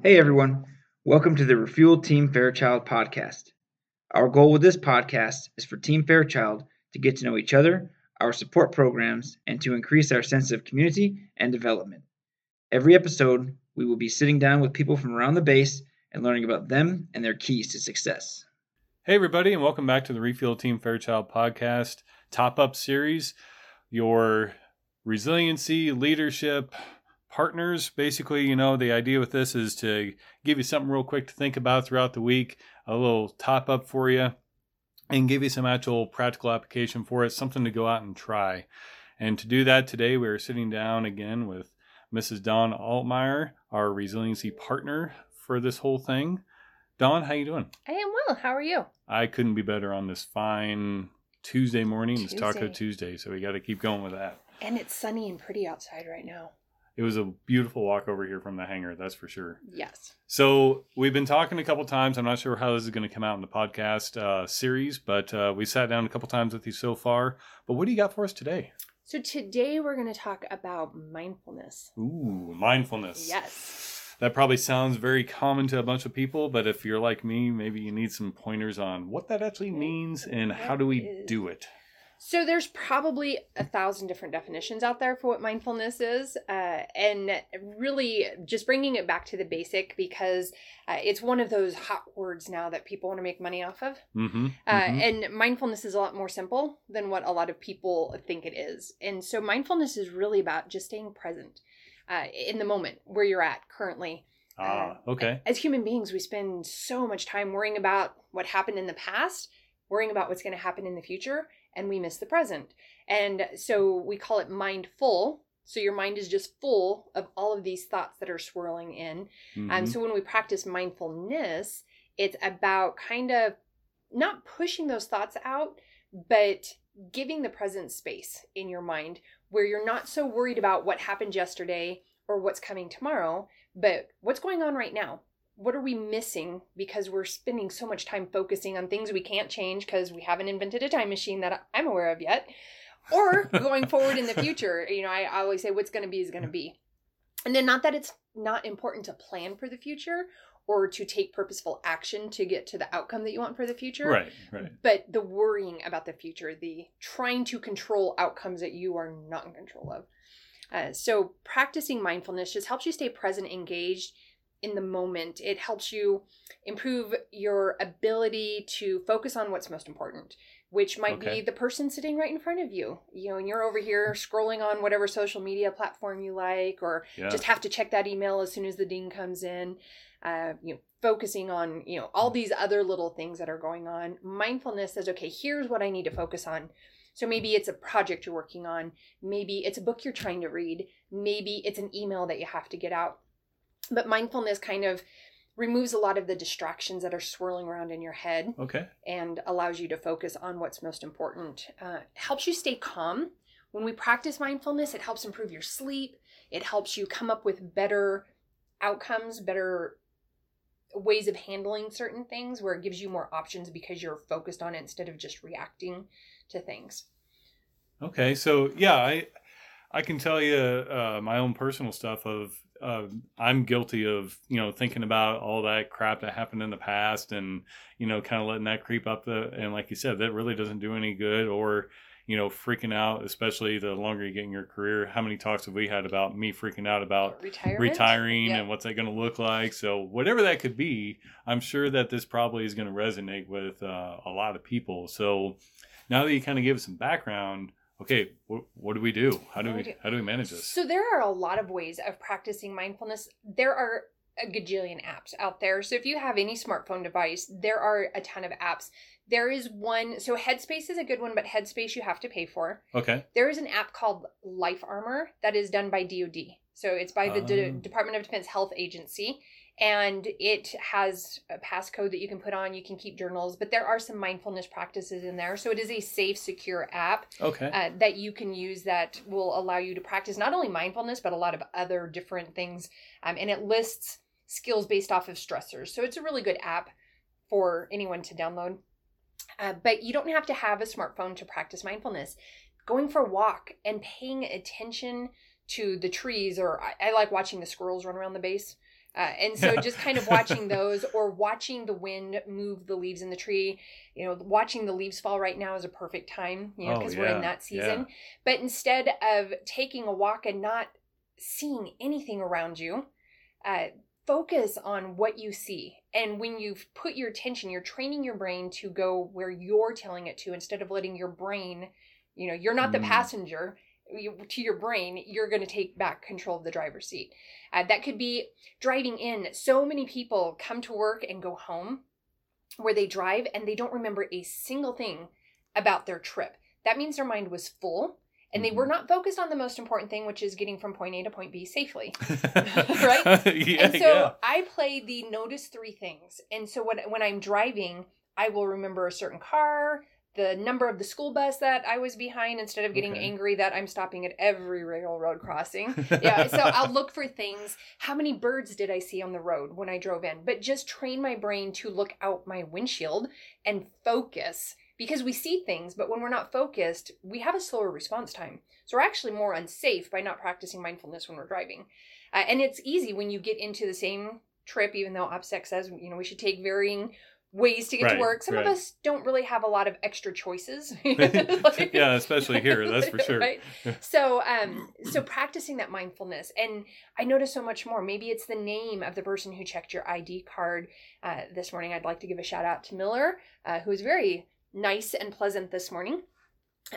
Hey everyone, welcome to the Refuel Team Fairchild podcast. Our goal with this podcast is for Team Fairchild to get to know each other, our support programs, and to increase our sense of community and development. Every episode, we will be sitting down with people from around the base and learning about them and their keys to success. Hey, everybody, and welcome back to the Refuel Team Fairchild podcast top up series. Your resiliency, leadership, partners. Basically, you know, the idea with this is to give you something real quick to think about throughout the week, a little top up for you, and give you some actual practical application for it, something to go out and try. And to do that today, we are sitting down again with Mrs. Dawn Altmeyer, our resiliency partner for this whole thing. Dawn, how you doing? I am well. How are you? I couldn't be better on this fine Tuesday morning. It's Taco Tuesday. Tuesday, so we got to keep going with that. And it's sunny and pretty outside right now. It was a beautiful walk over here from the hangar, that's for sure. Yes. So we've been talking a couple times. I'm not sure how this is going to come out in the podcast uh, series, but uh, we sat down a couple times with you so far. But what do you got for us today? So today we're going to talk about mindfulness. Ooh, mindfulness. Yes. That probably sounds very common to a bunch of people, but if you're like me, maybe you need some pointers on what that actually means and how do we do it. So there's probably a thousand different definitions out there for what mindfulness is, uh, and really just bringing it back to the basic because uh, it's one of those hot words now that people want to make money off of. Mm-hmm. Uh, mhm. And mindfulness is a lot more simple than what a lot of people think it is. And so mindfulness is really about just staying present uh, in the moment where you're at currently. ah, okay. As human beings, we spend so much time worrying about what happened in the past, worrying about what's going to happen in the future, and we miss the present. And so we call it mindful. So your mind is just full of all of these thoughts that are swirling in. Um, Mhm. so when we practice mindfulness, it's about kind of not pushing those thoughts out, but giving the present space in your mind where you're not so worried about what happened yesterday or what's coming tomorrow, but what's going on right now. What are we missing because we're spending so much time focusing on things we can't change because we haven't invented a time machine that I'm aware of yet? Or going forward in the future, you know, I I always say what's going to be is going to be. And then, not that it's not important to plan for the future or to take purposeful action to get to the outcome that you want for the future. right, right. But the worrying about the future, the trying to control outcomes that you are not in control of. Uh, so, practicing mindfulness just helps you stay present, engaged in the moment. It helps you improve your ability to focus on what's most important, which might Okay. be the person sitting right in front of you. You know, and you're over here scrolling on whatever social media platform you like, or Yeah. just have to check that email as soon as the ding comes in. Uh, you know, focusing on you know all these other little things that are going on. Mindfulness says, okay, here's what I need to focus on. So maybe it's a project you're working on. Maybe it's a book you're trying to read. Maybe it's an email that you have to get out. But mindfulness kind of removes a lot of the distractions that are swirling around in your head okay. and allows you to focus on what's most important. Uh, helps you stay calm. When we practice mindfulness, it helps improve your sleep. It helps you come up with better outcomes, better ways of handling certain things where it gives you more options because you're focused on it instead of just reacting to things. Okay, so yeah, I I can tell you uh, my own personal stuff of uh, I'm guilty of you know thinking about all that crap that happened in the past and you know kind of letting that creep up the and like you said that really doesn't do any good or you know freaking out especially the longer you get in your career how many talks have we had about me freaking out about Retirement. retiring Yeah. and what's that going to look like so whatever that could be i'm sure that this probably is going to resonate with uh, a lot of people so now that you kind of give us some background okay what, what do we do how do What we do how do we manage this So there are a lot of ways of practicing mindfulness. There are a gajillion apps out there. So if you have any smartphone device, there are a ton of apps. There is one, so Headspace is a good one, but Headspace you have to pay for. okay There is an app called Life Armor that is done by DoD. So it's by the D- Oh. Department of Defense Health Agency. And it has a passcode that you can put on. You can keep journals, but there are some mindfulness practices in there. So it is a safe, secure app okay uh, that you can use that will allow you to practice not only mindfulness but a lot of other different things um, and it lists skills based off of stressors so it's a really good app for anyone to download uh, but you don't have to have a smartphone to practice mindfulness going for a walk and paying attention to the trees or I, I like watching the squirrels run around the base Uh, and so just kind of watching those or watching the wind move the leaves in the tree, you know, watching the leaves fall right now is a perfect time, you know, Oh, because we're in that season. yeah. But instead of taking a walk and not seeing anything around you, uh, focus on what you see. And when you've put your attention, you're training your brain to go where you're telling it to instead of letting your brain, you know, you're not the Mm. passenger. To your brain, you're going to take back control of the driver's seat. Uh, that could be driving in. So many people come to work and go home where they drive and they don't remember a single thing about their trip. That means their mind was full and they were Mhm. not focused on the most important thing, which is getting from point A to point B safely. Right? yeah, and so yeah. I play the notice three things. And so when when I'm driving, I will remember a certain car, the number of the school bus that I was behind instead of getting Okay. angry that I'm stopping at every railroad crossing. yeah, so I'll look for things. How many birds did I see on the road when I drove in? But just train my brain to look out my windshield and focus because we see things, but when we're not focused, we have a slower response time. So we're actually more unsafe by not practicing mindfulness when we're driving. Uh, and it's easy when you get into the same trip, even though OPSEC says, you know, we should take varying ways to get Right, to work. Some right. of us don't really have a lot of extra choices. Like- yeah, especially here, that's for sure. Right? So, um, so practicing that mindfulness, and I notice so much more. Maybe it's the name of the person who checked your ID card uh, this morning. I'd like to give a shout out to Miller, uh, who was very nice and pleasant this morning.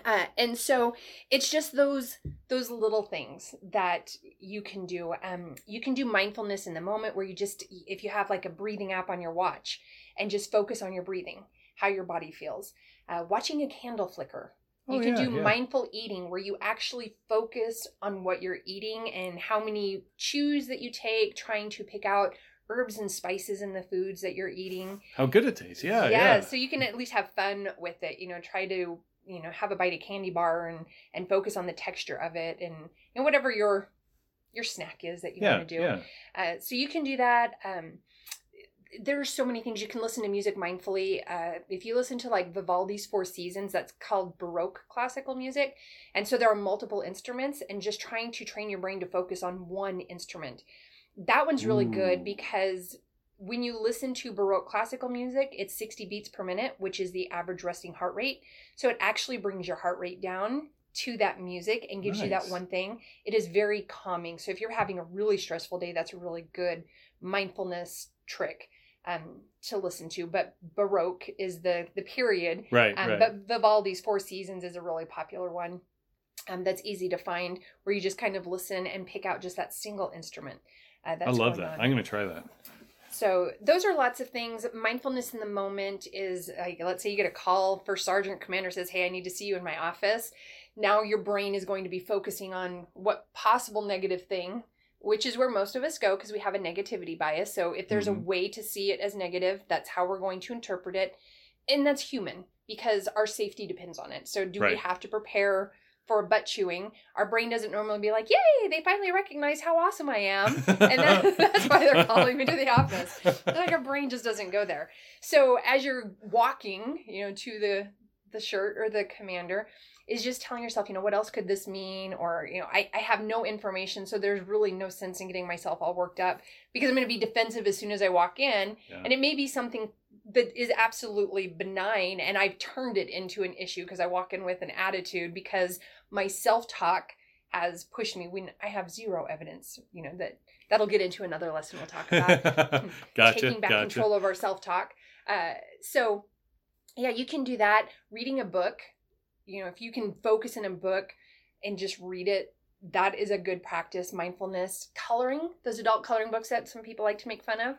Uh, and so it's just those those little things that you can do. Um, you can do mindfulness in the moment where you just if you have like a breathing app on your watch and just focus on your breathing, how your body feels. Uh, watching a candle flicker. You Oh, can yeah, do yeah. mindful eating where you actually focus on what you're eating and how many chews that you take, trying to pick out herbs and spices in the foods that you're eating. How good it tastes. Yeah, yeah. So you can at least have fun with it. You know, try to you know have a bite of candy bar and and focus on the texture of it and know whatever your your snack is that you yeah, want to do. yeah. Uh, so you can do that. Um, there's so many things you can listen to music mindfully. Uh, if you listen to like Vivaldi's Four Seasons, that's called Baroque classical music, and so there are multiple instruments, and just trying to train your brain to focus on one instrument. That one's really Ooh. good because when you listen to Baroque classical music, it's 60 beats per minute, which is the average resting heart rate. So it actually brings your heart rate down to that music and gives you that one thing. It is very calming. So if you're having a really stressful day, that's a really good mindfulness trick um, to listen to. But Baroque is the the period. Right, Um, right. But Vivaldi's Four Seasons is a really popular one. Um, that's easy to find, where you just kind of listen and pick out just that single instrument. Uh, that's I love that. on. I'm going to try that. So those are lots of things. Mindfulness in the moment is like let's say you get a call for sergeant commander says, "Hey, I need to see you in my office." Now your brain is going to be focusing on what possible negative thing, which is where most of us go because we have a negativity bias. So if there's Mhm. a way to see it as negative, that's how we're going to interpret it. And that's human because our safety depends on it. So do we have to prepare for butt chewing? Our brain doesn't normally be like, "Yay, they finally recognize how awesome I am." and that, that's why they're calling me to the office. like our brain just doesn't go there. So as you're walking, you know, to the the shirt or the commander, is just telling yourself, you know, what else could this mean? Or, you know, I, I have no information, so there's really no sense in getting myself all worked up because I'm gonna be defensive as soon as I walk in. Yeah. And it may be something that is absolutely benign and I've turned it into an issue because I walk in with an attitude because my self-talk has pushed me. When I have zero evidence, you know, that that'll get into another lesson we'll talk about. Gotcha. taking back gotcha. control of our self-talk. Uh, so yeah you can do that. Reading a book you know if you can focus in a book and just read it that is a good practice. Mindfulness coloring those adult coloring books that some people like to make fun of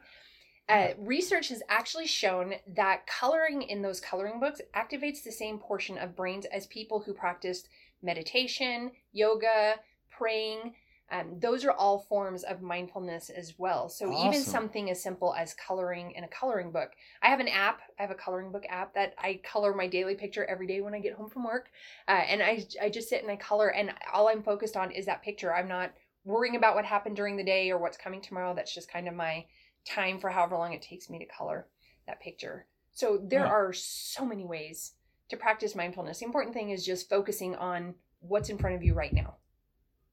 uh, research has actually shown that coloring in those coloring books activates the same portion of brains as people who practiced meditation, yoga, praying. Um, those are all forms of mindfulness as well. So even something as simple as coloring in a coloring book. I have an app. I have a coloring book app that I color my daily picture every day when I get home from work, uh, and I I just sit and I color, and all I'm focused on is that picture. I'm not worrying about what happened during the day or what's coming tomorrow. That's just kind of my time for however long it takes me to color that picture. So there Yeah. are so many ways to practice mindfulness. The important thing is just focusing on what's in front of you right now.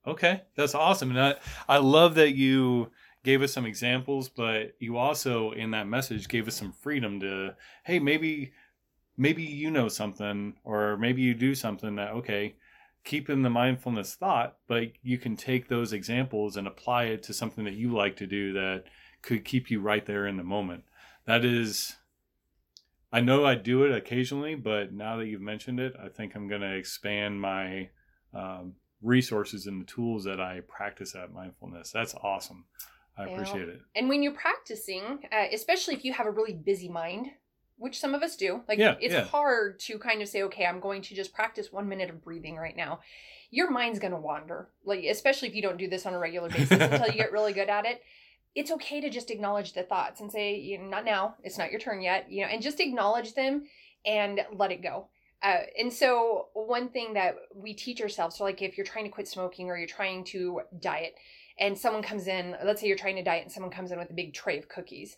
Okay, that's awesome, and I I love that you gave us some examples, but you also in that message gave us some freedom to, hey, maybe maybe you know something or maybe you do something that okay, keep in the mindfulness thought, but you can take those examples and apply it to something that you like to do that could keep you right there in the moment. That is I know I do it occasionally, but now that you've mentioned it, I think I'm going to expand my um, resources and the tools that I practice at mindfulness. That's awesome. I yeah. appreciate it. And when you're practicing, uh, especially if you have a really busy mind, which some of us do, like yeah, it's yeah. hard to kind of say, okay, I'm going to just practice one minute of breathing right now. Your mind's going to wander, like especially if you don't do this on a regular basis until you get really good at it. It's okay to just acknowledge the thoughts and say, you know, not now. It's not your turn yet, you know, and just acknowledge them and let it go. Uh, and so one thing that we teach ourselves, so like if you're trying to quit smoking or you're trying to diet, and someone comes in, let's say you're trying to diet and someone comes in with a big tray of cookies,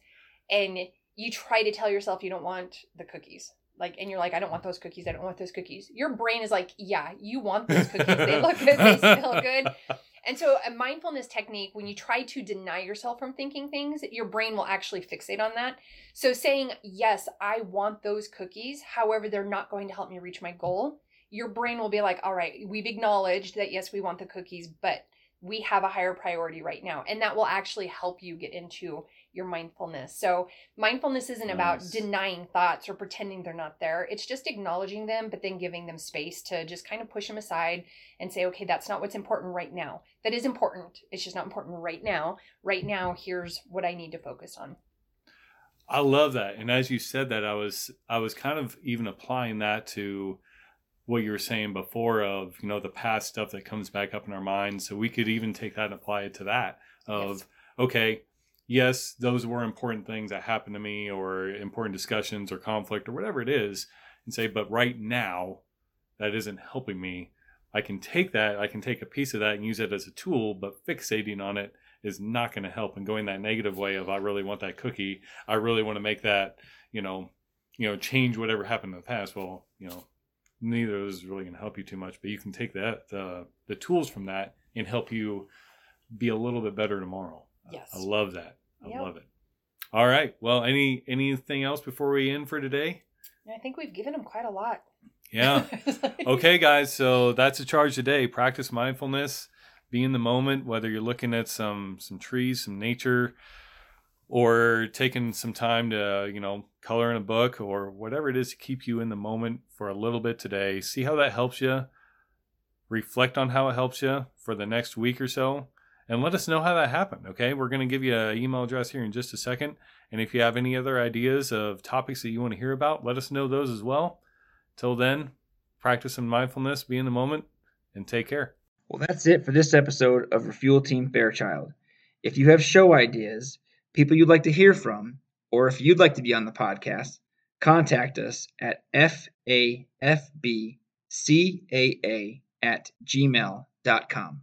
and you try to tell yourself you don't want the cookies. Like, and you're like, I don't want those cookies. I don't want those cookies. Your brain is like, yeah, you want those cookies. They look good. They smell good. And so, a mindfulness technique, when you try to deny yourself from thinking things, your brain will actually fixate on that. So, saying, yes, I want those cookies, however, they're not going to help me reach my goal, your brain will be like, all right, we've acknowledged that, yes, we want the cookies, but we have a higher priority right now. And that will actually help you get into your mindfulness. So, mindfulness isn't nice. about denying thoughts or pretending they're not there. It's just acknowledging them, but then giving them space to just kind of push them aside and say, okay, that's not what's important right now. That is important. It's just not important right now. Right now, here's what I need to focus on. I love that. And as you said that, I was I was kind of even applying that to what you were saying before of, you know, the past stuff that comes back up in our minds. So we could even take that and apply it to that of, yes. okay, yes, those were important things that happened to me or important discussions or conflict or whatever it is, and say, but right now, that isn't helping me. I can take that, I can take a piece of that and use it as a tool, but fixating on it is not going to help. And going that negative way of I really want that cookie, I really want to make that, you know, you know, change whatever happened in the past. Well, you know, neither of those is really going to help you too much. But you can take that the the tools from that and help you be a little bit better tomorrow. Yes. I love that. I yep. love it. All right. Well, any anything else before we end for today? I think we've given them quite a lot. Yeah. okay, guys. So that's a charge today. Practice mindfulness. Be in the moment, whether you're looking at some some trees, some nature, or taking some time to you know color in a book or whatever it is to keep you in the moment for a little bit today. See how that helps you. Reflect on how it helps you for the next week or so and let us know how that happened. Okay, we're going to give you an email address here in just a second. And if you have any other ideas of topics that you want to hear about, let us know those as well. Till then, practice some mindfulness, be in the moment, and take care. Well, that's it for this episode of Refuel Team Fairchild. If you have show ideas, people you'd like to hear from, or if you'd like to be on the podcast, contact us at fafbcaa at gmail.com.